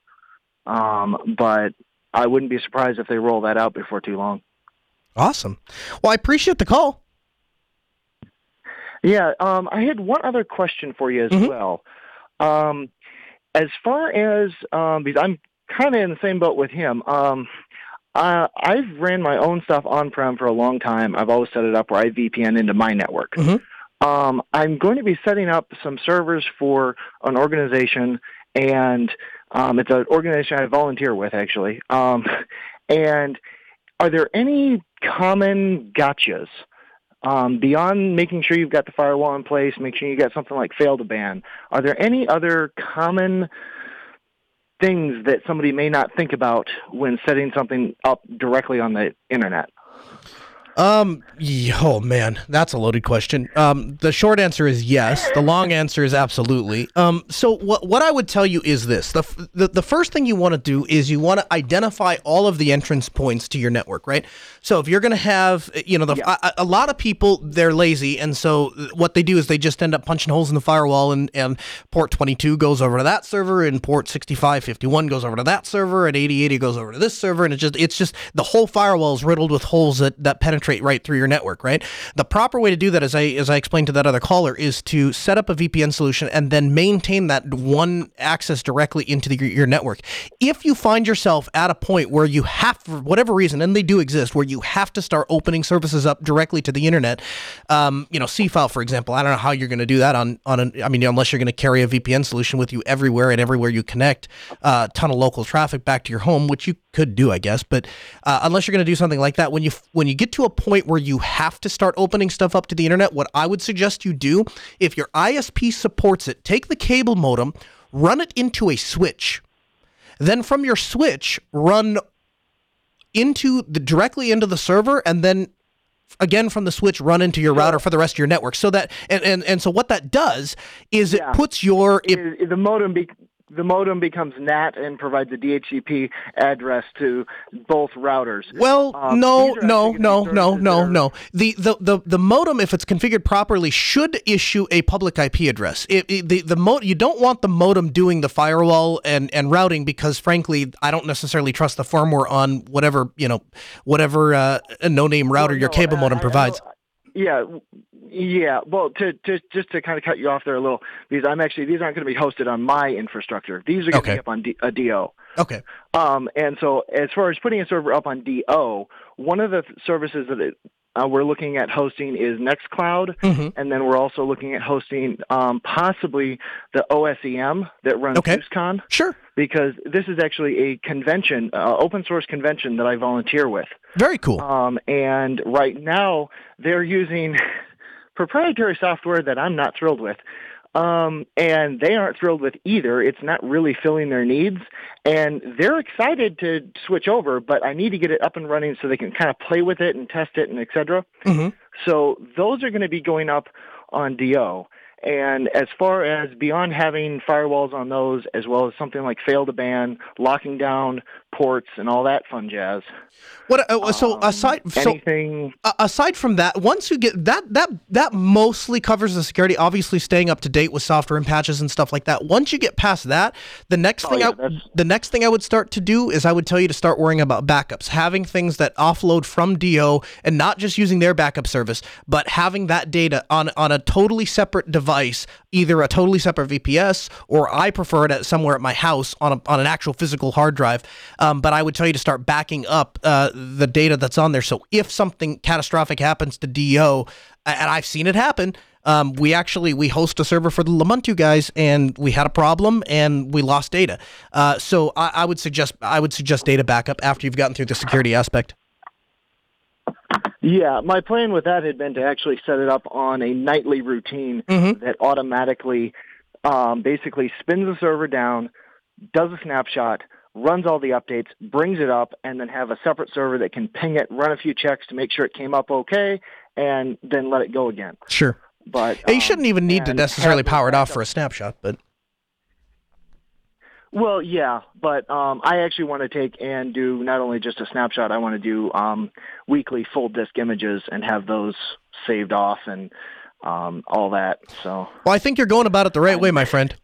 S5: Um, but I wouldn't be surprised if they roll that out before too long.
S2: Awesome. Well, I appreciate the call.
S5: Yeah, um, I had one other question for you as mm-hmm. well. Um, as far as um, because I'm kind of in the same boat with him. Um, uh, I've ran my own stuff on-prem for a long time. I've always set it up where I VPN into my network. Mm-hmm. Um, I'm going to be setting up some servers for an organization, and um, it's an organization I volunteer with actually. Um, and are there any common gotchas um, beyond making sure you've got the firewall in place, make sure you got something like fail2ban, are there any other common things that somebody may not think about when setting something up directly on the internet?
S2: Um. Oh man, that's a loaded question. Um. The short answer is yes. The long answer is absolutely. Um. So what what I would tell you is this: the the, the first thing you want to do is you want to identify all of the entrance points to your network, right? So if you're going to have, you know, the yeah. a, a, lot of people they're lazy, and so what they do is they just end up punching holes in the firewall, and and port 22 goes over to that server, and port 6551 goes over to that server, and 8080 goes over to this server, and it's just it's just the whole firewall is riddled with holes that that penetrate penetrate right through your network, right? The proper way to do that, as I as I explained to that other caller, is to set up a VPN solution and then maintain that one access directly into the, your network. If you find yourself at a point where you have, for whatever reason, and they do exist, where you have to start opening services up directly to the internet, um, you know, Seafile, for example, I don't know how you're going to do that on on an, I mean, unless you're going to carry a VPN solution with you everywhere and everywhere you connect, a uh, ton of local traffic back to your home, which you could do, I guess, but uh, unless you're going to do something like that, when you when you get to a point where you have to start opening stuff up to the internet, what I would suggest you do, if your ISP supports it, take the cable modem, run it into a switch. Then from your switch, run into the directly into the server and then again from the switch run into your router for the rest of your network. So that and and, and so what that does is it puts your
S5: it, the modem be, the modem becomes NAT and provides a DHCP address to both routers.
S2: Well,
S5: Um,
S2: no, no, no, no, no, no. The, the the the modem, if it's configured properly, should issue a public IP address. It, it- the the mo- you don't want the modem doing the firewall and and routing because, frankly, I don't necessarily trust the firmware on whatever you know, whatever uh, no name router
S5: Well,
S2: your
S5: no,
S2: cable modem
S5: I- I
S2: provides.
S5: don't- yeah, w- yeah. Well, to, to just to kind of cut you off there a little, because I'm actually these aren't going to be hosted on my infrastructure. These are going to
S2: Okay.
S5: be up on D, a DO.
S2: okay,
S5: Um, and so as far as putting a server up on DO, one of the th- services that it, uh, we're looking at hosting is Nextcloud,
S2: Mhm.
S5: and then we're also looking at hosting um, possibly the OSEM that runs
S2: Okay.
S5: UseCon,
S2: sure,
S5: because this is actually a convention, uh, open source convention that I volunteer with.
S2: very cool.
S5: Um, and right now they're using proprietary software that I'm not thrilled with. Um, and they aren't thrilled with either. It's not really filling their needs. And they're excited to switch over, but I need to get it up and running so they can kind of play with it and test it and et cetera.
S2: Mhm.
S5: So those are going to be going up on DO. And as far as beyond having firewalls on those, as well as something like fail2ban, locking down ports, and all that fun jazz.
S2: What? Uh, so
S5: um,
S2: aside, so
S5: anything
S2: uh, aside from that, once you get that that that mostly covers the security. Obviously, staying up to date with software and patches and stuff like that. Once you get past that, the next thing
S5: Oh, yeah,
S2: I, the next thing I would start to do is I would tell you to start worrying about backups, having things that offload from DO and not just using their backup service, but having that data on on a totally separate device, either a totally separate VPS or I prefer it at somewhere at my house on a, on an actual physical hard drive. Um, but I would tell you to start backing up uh, the data that's on there. So if something catastrophic happens to DO, and I've seen it happen. Um, we actually we host a server for the Lamuntu guys, and we had a problem, and we lost data. Uh, so I, I would suggest I would suggest data backup after you've gotten through the security aspect.
S5: Yeah, my plan with that had been to actually set it up on a nightly routine
S2: Mhm.
S5: that automatically um, basically spins the server down, does a snapshot, runs all the updates, brings it up, and then have a separate server that can ping it, run a few checks to make sure it came up okay, and then let it go again.
S2: Sure.
S5: But
S2: Yeah, you
S5: um,
S2: shouldn't even need to necessarily power it off for a snapshot, but
S5: Well, yeah, but um, I actually want to take and do not only just a snapshot. I want to do um, weekly full disk images and have those saved off and um, all that. So
S2: well, I think you're going about it the right way, my friend.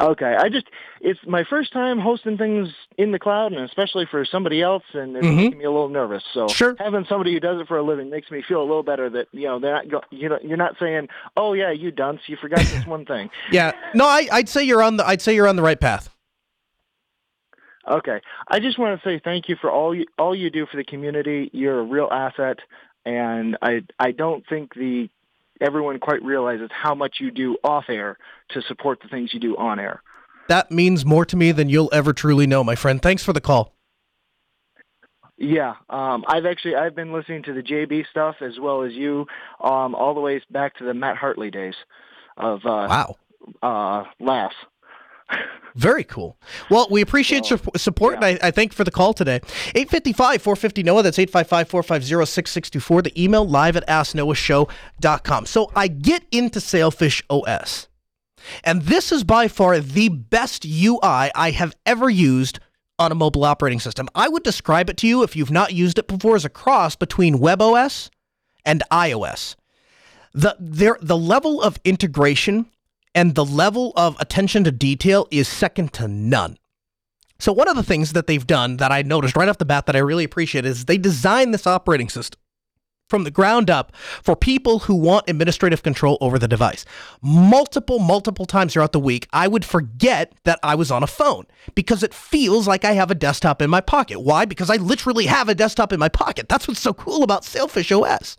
S5: Okay, I just it's my first time hosting things in the cloud, and especially for somebody else, and it's
S2: Mhm.
S5: making me a little nervous. So
S2: Sure.
S5: having somebody who does it for a living makes me feel a little better. That you know they're not go, you know you're not saying, oh yeah, you dunce, you forgot this one thing.
S2: Yeah. No, I, I'd say you're on the I'd say you're on the right path.
S5: Okay. I just want to say thank you for all you all you do for the community. You're a real asset, and I I don't think the everyone quite realizes how much you do off air to support the things you do on air.
S2: That means more to me than you'll ever truly know, my friend. Thanks for the call.
S5: Yeah, um, I've actually I've been listening to the JB stuff as well as you, um, all the way back to the Matt Hartley days of uh,
S2: Wow.
S5: uh, laughs.
S2: Very cool. Well, we appreciate your support, and I, I thank you for the call today. 855 450 NOAH. That's 855 450 6624. The email live at asknoahshow.com. So I get into Sailfish OS. And this is by far the best UI I have ever used on a mobile operating system. I would describe it to you, if you've not used it before, as a cross between WebOS and iOS. The, there, the level of integration and the level of attention to detail is second to none. So, one of the things that they've done that I noticed right off the bat that I really appreciate is they designed this operating system from the ground up for people who want administrative control over the device. Multiple, multiple times throughout the week, I would forget that I was on a phone because it feels like I have a desktop in my pocket. Why? Because I literally have a desktop in my pocket. That's what's so cool about Sailfish OS.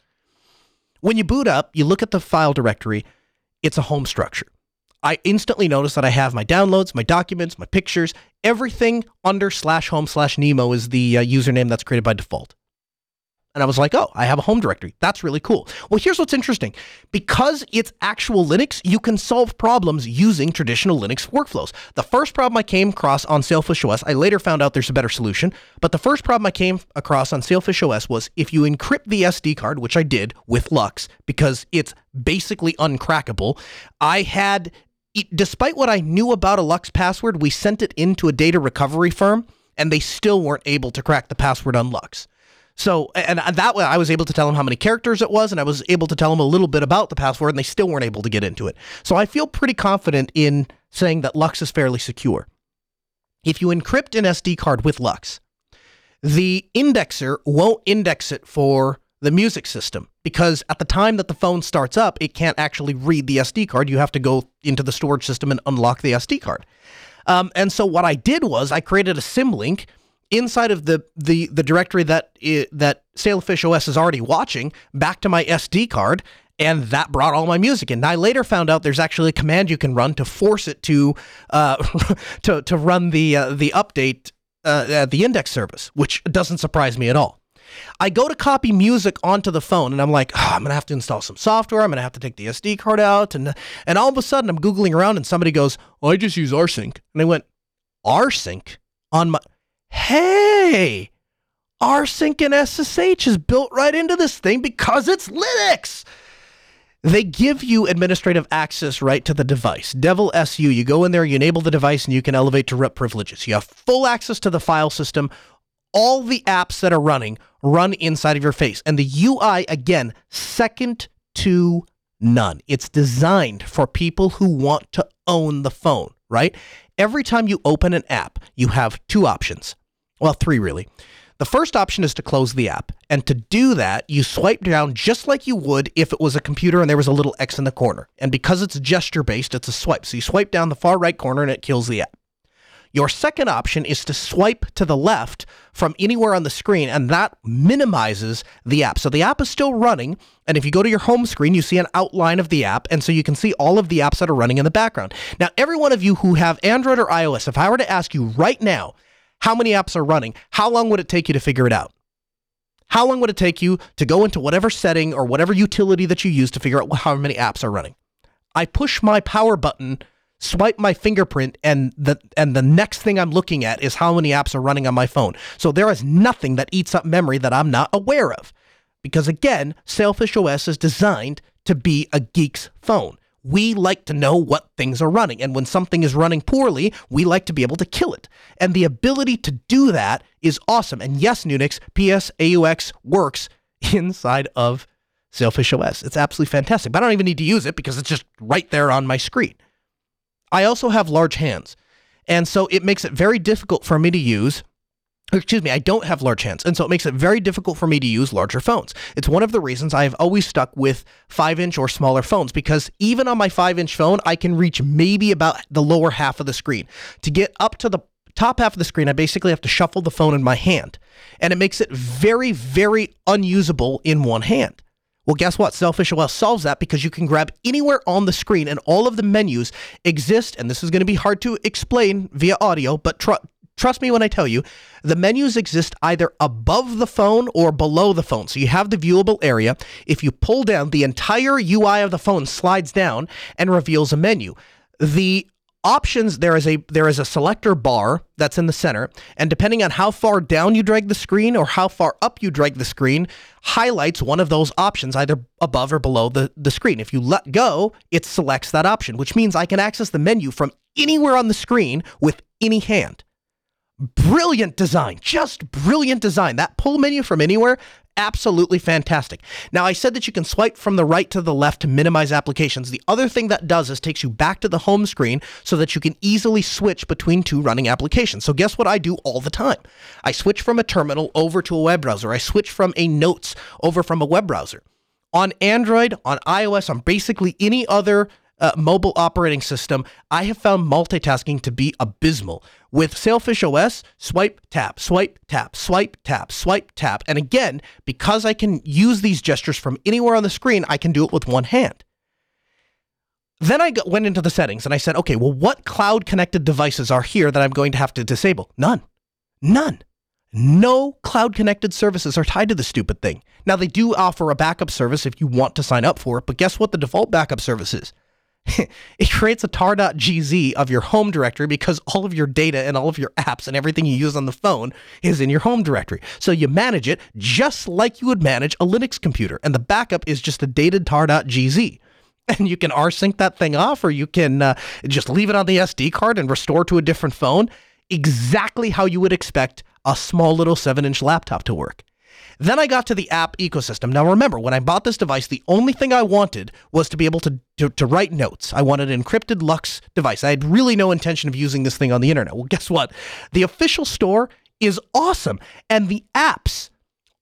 S2: When you boot up, you look at the file directory, it's a home structure. I instantly notice that I have my downloads, my documents, my pictures, everything under slash home slash Nemo is the uh, username that's created by default. And I was like, oh, I have a home directory. That's really cool. Well, here's what's interesting. Because it's actual Linux, you can solve problems using traditional Linux workflows. The first problem I came across on Sailfish OS, I later found out there's a better solution, but the first problem I came across on Sailfish OS was if you encrypt the SD card, which I did with LUKS, because it's basically uncrackable, I had despite what I knew about a LUKS password, we sent it into a data recovery firm and they still weren't able to crack the password on LUKS. So, and uh, that way I was able to tell them how many characters it was, and I was able to tell them a little bit about the password, and they still weren't able to get into it. So I feel pretty confident in saying that LUKS is fairly secure. If you encrypt an SD card with LUKS, the indexer won't index it for the music system because at the time that the phone starts up, it can't actually read the SD card. You have to go into the storage system and unlock the SD card. Um, and so what I did was I created a symlink inside of the the the directory that that Sailfish OS is already watching back to my SD card, and that brought all my music in. I later found out there's actually a command you can run to force it to uh, to to run the uh, the update uh, the index service, which doesn't surprise me at all. I go to copy music onto the phone and I'm like, oh, I'm going to have to install some software. I'm going to have to take the SD card out. And, and all of a sudden I'm Googling around and somebody goes, oh, I just use rsync. And I went, rsync on my, hey, rsync and SSH is built right into this thing because it's Linux. They give you administrative access right to the device. devel-su, you go in there, you enable the device, and you can elevate to rep privileges. You have full access to the file system. All the apps that are running run inside of your face. And the UI, again, second to none. It's designed for people who want to own the phone, right? Every time you open an app, you have two options. Well, three really. The first option is to close the app. And to do that, you swipe down just like you would if it was a computer and there was a little X in the corner. And because it's gesture based, it's a swipe. So you swipe down the far right corner and it kills the app. Your second option is to swipe to the left from anywhere on the screen, and that minimizes the app. So the app is still running, and if you go to your home screen, you see an outline of the app, and so you can see all of the apps that are running in the background. Now, every one of you who have Android or iOS, if I were to ask you right now how many apps are running, how long would it take you to figure it out? How long would it take you to go into whatever setting or whatever utility that you use to figure out how many apps are running? I push my power button swipe my fingerprint and the and the next thing I'm looking at is how many apps are running on my phone. So there is nothing that eats up memory that I'm not aware of. Because again, Sailfish OS is designed to be a geek's phone. We like to know what things are running. And when something is running poorly, we like to be able to kill it. And the ability to do that is awesome. And yes, Nunix, PS AUX works inside of Sailfish OS. It's absolutely fantastic. But I don't even need to use it because it's just right there on my screen. I also have large hands. And so it makes it very difficult for me to use excuse me, I don't have large hands, and so it makes it very difficult for me to use larger phones. It's one of the reasons I have always stuck with 5 inch or smaller phones because even on my 5 inch phone, I can reach maybe about the lower half of the screen. To get up to the top half of the screen, I basically have to shuffle the phone in my hand, and it makes it very, very unusable in one hand. Well, guess what? Sailfish OS solves that because you can grab anywhere on the screen and all of the menus exist. And this is going to be hard to explain via audio, but tr- trust me when I tell you, the menus exist either above the phone or below the phone. So you have the viewable area. If you pull down, the entire UI of the phone slides down and reveals a menu. The options there is a there is a selector bar that's in the center and depending on how far down you drag the screen or how far up you drag the screen highlights one of those options either above or below the, the screen. If you let go it selects that option which means i can access the menu from anywhere on the screen with any hand. Brilliant design just brilliant design. That pull menu from anywhere absolutely fantastic. Now, I said that you can swipe from the right to the left to minimize applications. The other thing that does is takes you back to the home screen so that you can easily switch between two running applications. So, guess what I do all the time? I switch from a terminal over to a web browser. I switch from a notes over from a web browser. On Android, on iOS, on basically any other uh, mobile operating system, I have found multitasking to be abysmal. With Sailfish OS, swipe, tap, swipe, tap, swipe, tap, swipe, tap. And again, because I can use these gestures from anywhere on the screen, I can do it with one hand. Then I went into the settings and I said, okay, well, what cloud connected devices are here that I'm going to have to disable? None. None. No cloud connected services are tied to the stupid thing. Now, they do offer a backup service if you want to sign up for it, but guess what the default backup service is? it creates a tar.gz of your home directory because all of your data and all of your apps and everything you use on the phone is in your home directory. So you manage it just like you would manage a Linux computer. And the backup is just a dated tar.gz. and you can rsync that thing off, or you can uh, just leave it on the SD card and restore to a different phone. Exactly how you would expect a small little seven inch laptop to work. Then I got to the app ecosystem. Now remember, when I bought this device, the only thing I wanted was to be able to, to, to, write notes. I wanted an encrypted LUKS device. I had really no intention of using this thing on the internet. Well, guess what? The official store is awesome, and the apps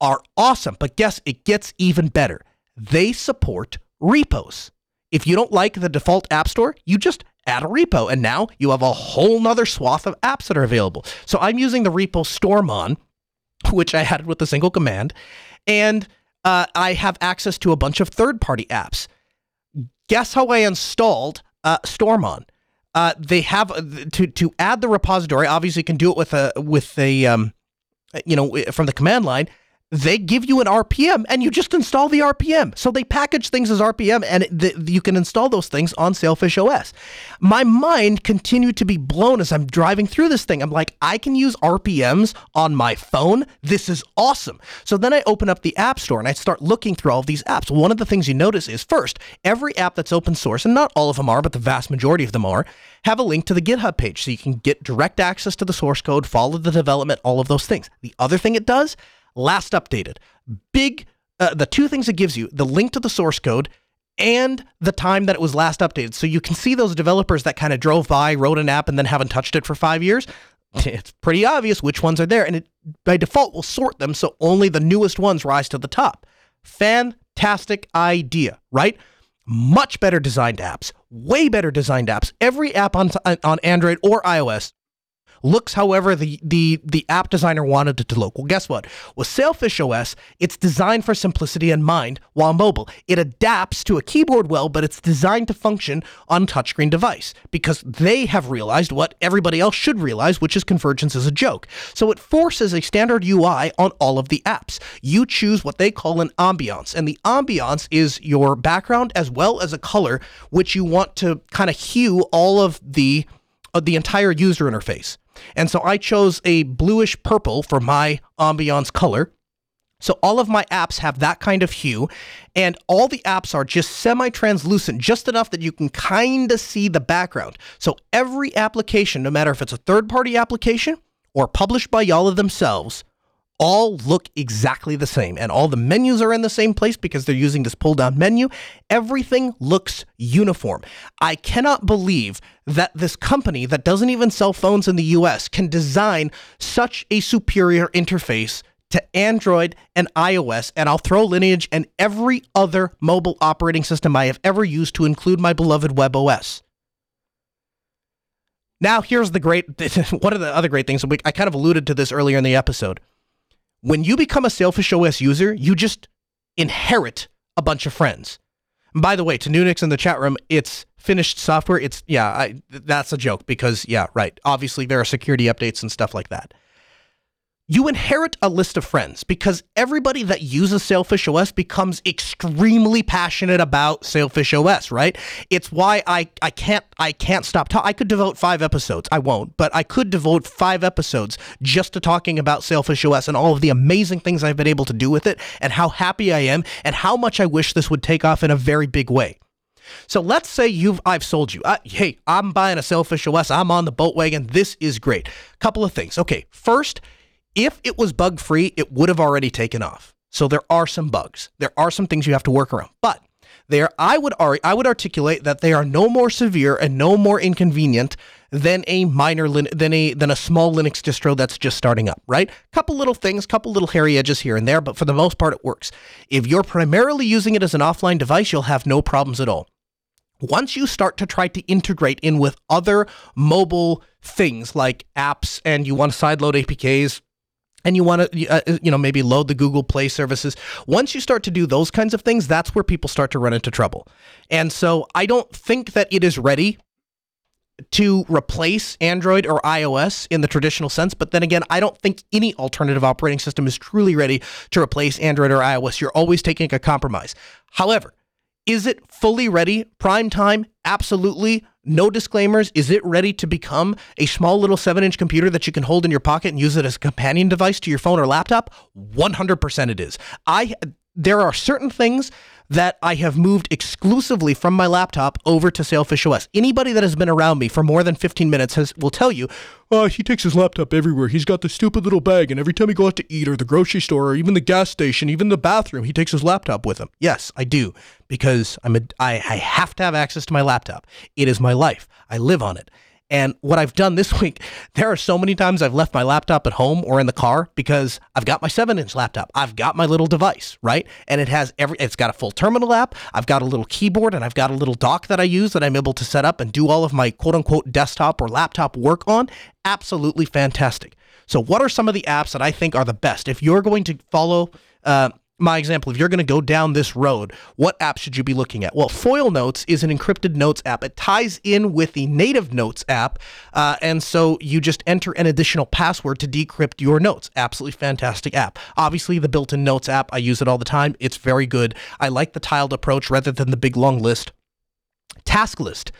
S2: are awesome. But guess it gets even better. They support repos. If you don't like the default app store, you just add a repo, and now you have a whole nother swath of apps that are available. So I'm using the repo Storeman which I had with a single command, and uh, I have access to a bunch of third-party apps. Guess how I installed uh, Storeman? Uh, they have uh, to to add the repository. Obviously, you can do it with a with a um, you know from the command line they give you an RPM and you just install the RPM. So they package things as RPM and you can install those things on Sailfish OS. My mind continued to be blown as I'm driving through this thing. I'm like, I can use RPMs on my phone. This is awesome. So then I open up the App Store and I start looking through all of these apps. One of the things you notice is first, every app that's open source, and not all of them are, but the vast majority of them are, have a link to the GitHub page so you can get direct access to the source code, follow the development, all of those things. The other thing it does, last updated. Big, uh, the two things it gives you the link to the source code and the time that it was last updated. So you can see those developers that kind of drove by, wrote an app, and then haven't touched it for five years. It's pretty obvious which ones are there, and it by default will sort them so only the newest ones rise to the top. Fantastic idea, right? Much better designed apps, way better designed apps. Every app on, on Android or iOS looks however the, the, the app designer wanted it to look. Well, guess what? With Sailfish OS, it's designed for simplicity and mind while mobile. It adapts to a keyboard well, but it's designed to function on touchscreen device because they have realized what everybody else should realize, which is convergence is a joke. So it forces a standard UI on all of the apps. You choose what they call an ambiance, and the ambiance is your background as well as a color, which you want to kind of hue all of the uh, the entire user interface. And so I chose a bluish purple for my ambiance color. So all of my apps have that kind of hue, and all the apps are just semi-translucent, just enough that you can kind of see the background. So every application, no matter if it's a third-party application or published by Jolla themselves, all look exactly the same and all the menus are in the same place because they're using this pull down menu. Everything looks uniform. I cannot believe that this company that doesn't even sell phones in the US can design such a superior interface to Android and iOS, and I'll throw Lineage and every other mobile operating system I have ever used to include my beloved WebOS. Now, here's the great one of the other great things. I kind of alluded to this earlier in the episode when you become a Sailfish OS user, you just inherit a bunch of friends. By the way, to Nunix in the chat room, it's finished software. It's yeah, I, that's a joke because yeah, right. Obviously, there are security updates and stuff like that you inherit a list of friends because everybody that uses Sailfish OS becomes extremely passionate about Sailfish OS, right? It's why I, I can't I can't stop talking. I could devote five episodes. I won't, but I could devote five episodes just to talking about Sailfish OS and all of the amazing things I've been able to do with it and how happy I am and how much I wish this would take off in a very big way. So let's say you've I've sold you. Uh, hey, I'm buying a Sailfish OS. I'm on the boat wagon. This is great. Couple of things. Okay, first if it was bug free, it would have already taken off. So there are some bugs. There are some things you have to work around. But there, I would I would articulate that they are no more severe and no more inconvenient than a minor than a than a small Linux distro that's just starting up. Right? Couple little things, couple little hairy edges here and there, but for the most part, it works. If you're primarily using it as an offline device, you'll have no problems at all. Once you start to try to integrate in with other mobile things like apps and you want to sideload APKs, and you want to uh, you know maybe load the Google Play services. Once you start to do those kinds of things, that's where people start to run into trouble. And so I don't think that it is ready to replace Android or iOS in the traditional sense, but then again, I don't think any alternative operating system is truly ready to replace Android or iOS. You're always taking a compromise. However, is it fully ready? Prime time? Absolutely. No disclaimers. Is it ready to become a small little seven inch computer that you can hold in your pocket and use it as a companion device to your phone or laptop? 100% it is. I, there are certain things that I have moved exclusively from my laptop over to Sailfish OS. Anybody that has been around me for more than 15 minutes has will tell you, oh, he takes his laptop everywhere. He's got the stupid little bag, and every time he goes out to eat or the grocery store or even the gas station, even the bathroom, he takes his laptop with him. Yes, I do because I'm a I, I have to have access to my laptop. It is my life. I live on it. And what I've done this week, there are so many times I've left my laptop at home or in the car because I've got my seven inch laptop. I've got my little device, right? And it has every, it's got a full terminal app. I've got a little keyboard and I've got a little dock that I use that I'm able to set up and do all of my quote unquote desktop or laptop work on. Absolutely fantastic. So, what are some of the apps that I think are the best? If you're going to follow, uh, my example, if you're going to go down this road, what app should you be looking at? Well, Foil Notes is an encrypted notes app. It ties in with the native notes app. Uh, and so you just enter an additional password to decrypt your notes. Absolutely fantastic app. Obviously, the built in notes app, I use it all the time. It's very good. I like the tiled approach rather than the big long list. Task list.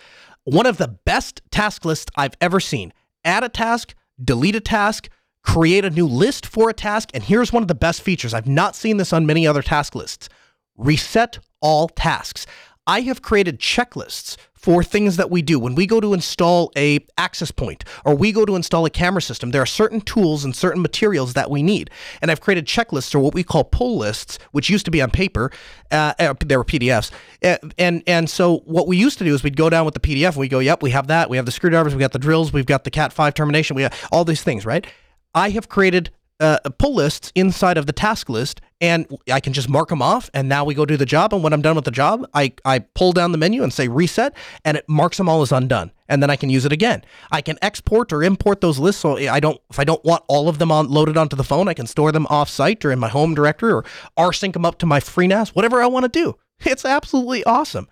S2: One of the best task lists I've ever seen. Add a task, delete a task, create a new list for a task. And here's one of the best features. I've not seen this on many other task lists. Reset all tasks. I have created checklists for things that we do. When we go to install a access point or we go to install a camera system, there are certain tools and certain materials that we need. And I've created checklists or what we call pull lists, which used to be on paper. Uh, uh there were PDFs. Uh, and and so what we used to do is we'd go down with the PDF and we go, yep, we have that. We have the screwdrivers, we got the drills, we've got the Cat 5 termination, we have all these things, right? I have created uh, pull lists inside of the task list and I can just mark them off and now we go do the job and when I'm done with the job I, I pull down the menu and say reset and it marks them all as undone and then I can use it again. I can export or import those lists so I don't if I don't want all of them on loaded onto the phone I can store them off site or in my home directory or rsync them up to my FreeNAS whatever I want to do. It's absolutely awesome.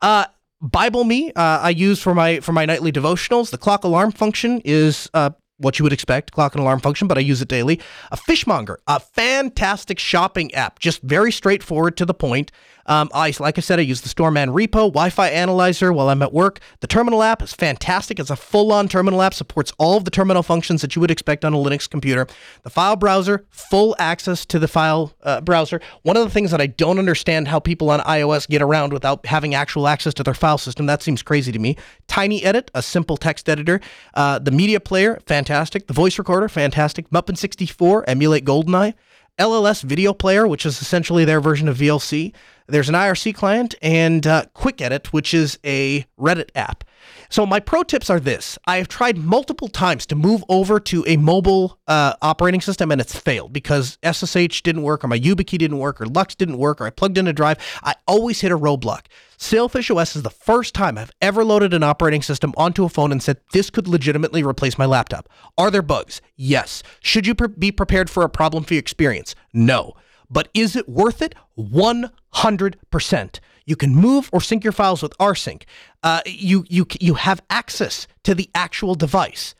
S2: Uh, Bible Me, uh, I use for my for my nightly devotionals. The clock alarm function is uh, what you would expect, clock and alarm function, but I use it daily. A Fishmonger, a fantastic shopping app, just very straightforward to the point. Um, I, like I said, I use the Storeman repo, Wi-Fi analyzer while I'm at work. The terminal app is fantastic. It's a full-on terminal app, supports all of the terminal functions that you would expect on a Linux computer. The file browser, full access to the file uh, browser. One of the things that I don't understand how people on iOS get around without having actual access to their file system. That seems crazy to me. Tiny Edit, a simple text editor. Uh, the media player, fantastic. The voice recorder, fantastic. Mupen64, emulate GoldenEye. LLS video player, which is essentially their version of VLC. There's an IRC client and uh, Quickddit, which is a Reddit app. So my pro tips are this: I have tried multiple times to move over to a mobile uh, operating system, and it's failed because SSH didn't work, or my YubiKey didn't work, or LUKS didn't work, or I plugged in a drive. I always hit a roadblock. Sailfish OS is the first time I've ever loaded an operating system onto a phone and said this could legitimately replace my laptop. Are there bugs? Yes. Should you pre- be prepared for a problem-free experience? No. But is it worth it? 100%. You can move or sync your files with rsync. Uh, you you you have access to the actual device.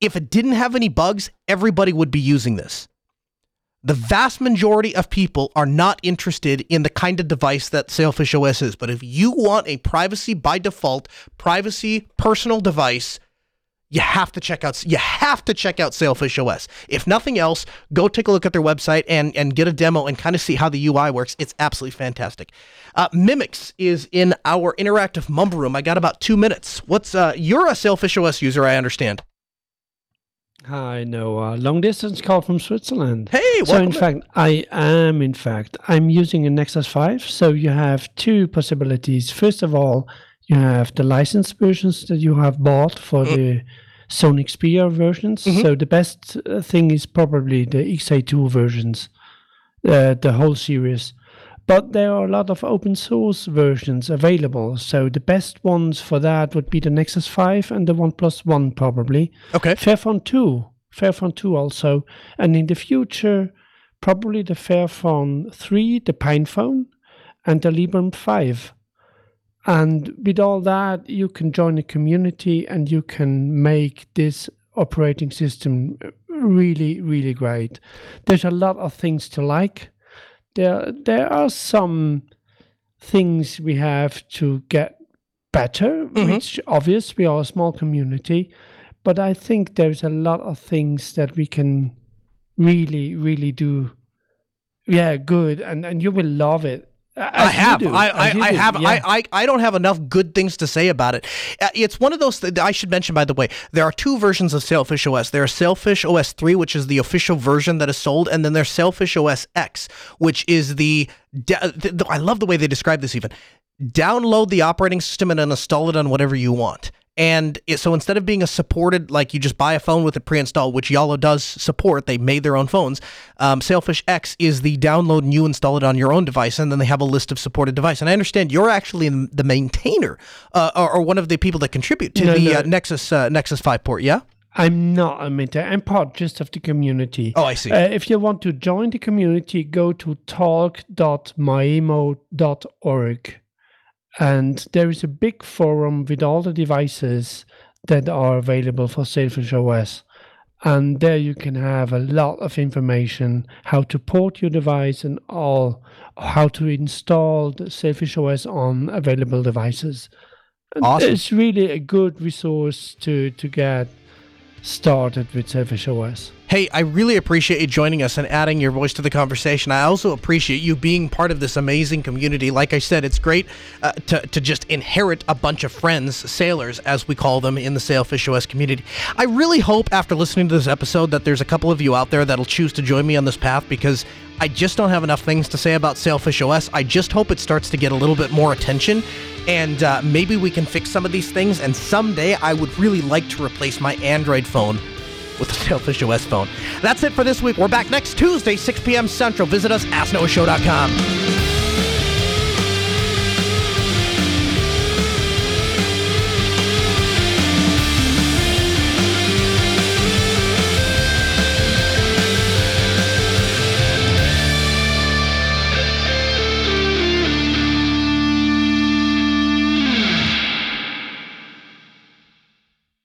S2: If it didn't have any bugs, everybody would be using this. The vast majority of people are not interested in the kind of device that Sailfish OS is. But if you want a privacy by default, privacy personal device, you have to check out you have to check out Sailfish OS. If nothing else, go take a look at their website and and get a demo and kind of see how the UI works. It's absolutely fantastic. Uh, Mimix is in our interactive mumble room. I got about two minutes. What's uh, you're a Sailfish OS user, I understand.
S6: Hi, Noah. Long distance call from Switzerland.
S2: Hey,
S6: so in fact, I am. In fact, I'm using a Nexus 5. So you have two possibilities. First of all, you have the licensed versions that you have bought for mm. the Sony Xperia versions. Mm-hmm. So the best uh, thing is probably the XA2 versions, uh, the whole series. But there are a lot of open source versions available. So the best ones for that would be the Nexus 5 and the OnePlus One, probably.
S2: Okay.
S6: Fairphone 2. Fairphone 2 also. And in the future, probably the Fairphone 3, the PinePhone, and the Librem 5. And with all that, you can join a community and you can make this operating system really, really great. There's a lot of things to like. There, there are some things we have to get better, mm-hmm. which obvious we are a small community, but I think there's a lot of things that we can really, really do. Yeah, good, and and you will love it
S2: I have. I, I, I have. Yeah. I, I, I don't have enough good things to say about it. Uh, it's one of those. Th- I should mention, by the way, there are two versions of Sailfish OS. There's Sailfish OS 3, which is the official version that is sold, and then there's Sailfish OS X, which is the. I love the way they describe this. Even download the operating system and install it on whatever you want. And it, so instead of being a supported, like you just buy a phone with it pre-installed, which Jolla does support, they made their own phones. Um, Sailfish X is the download and you install it on your own device, and then they have a list of supported devices. And I understand you're actually the maintainer uh, or, or, one of the people that contribute to no, the no. Uh, Nexus uh, Nexus Five port. Yeah.
S6: I'm not a maintainer. I'm part just of the community.
S2: Oh, I see.
S6: Uh, if you want to join the community, go to talk.maemo.org and there is a big forum with all the devices that are available for Sailfish OS. And there you can have a lot of information how to port your device and all how to install the Sailfish OS on available devices. Awesome. It's really a good resource to, to get started with Sailfish OS.
S2: Hey, I really appreciate you joining us and adding your voice to the conversation. I also appreciate you being part of this amazing community. Like I said, it's great uh, to, to just inherit a bunch of friends, sailors, as we call them in the Sailfish OS community. I really hope after listening to this episode that there's a couple of you out there that'll choose to join me on this path because I just don't have enough things to say about Sailfish OS. I just hope it starts to get a little bit more attention and uh, maybe we can fix some of these things. And someday I would really like to replace my Android phone with the Sailfish OS phone. That's it for this week. We're back next Tuesday, 6 p.m. Central. Visit us, at asknoahshow.com.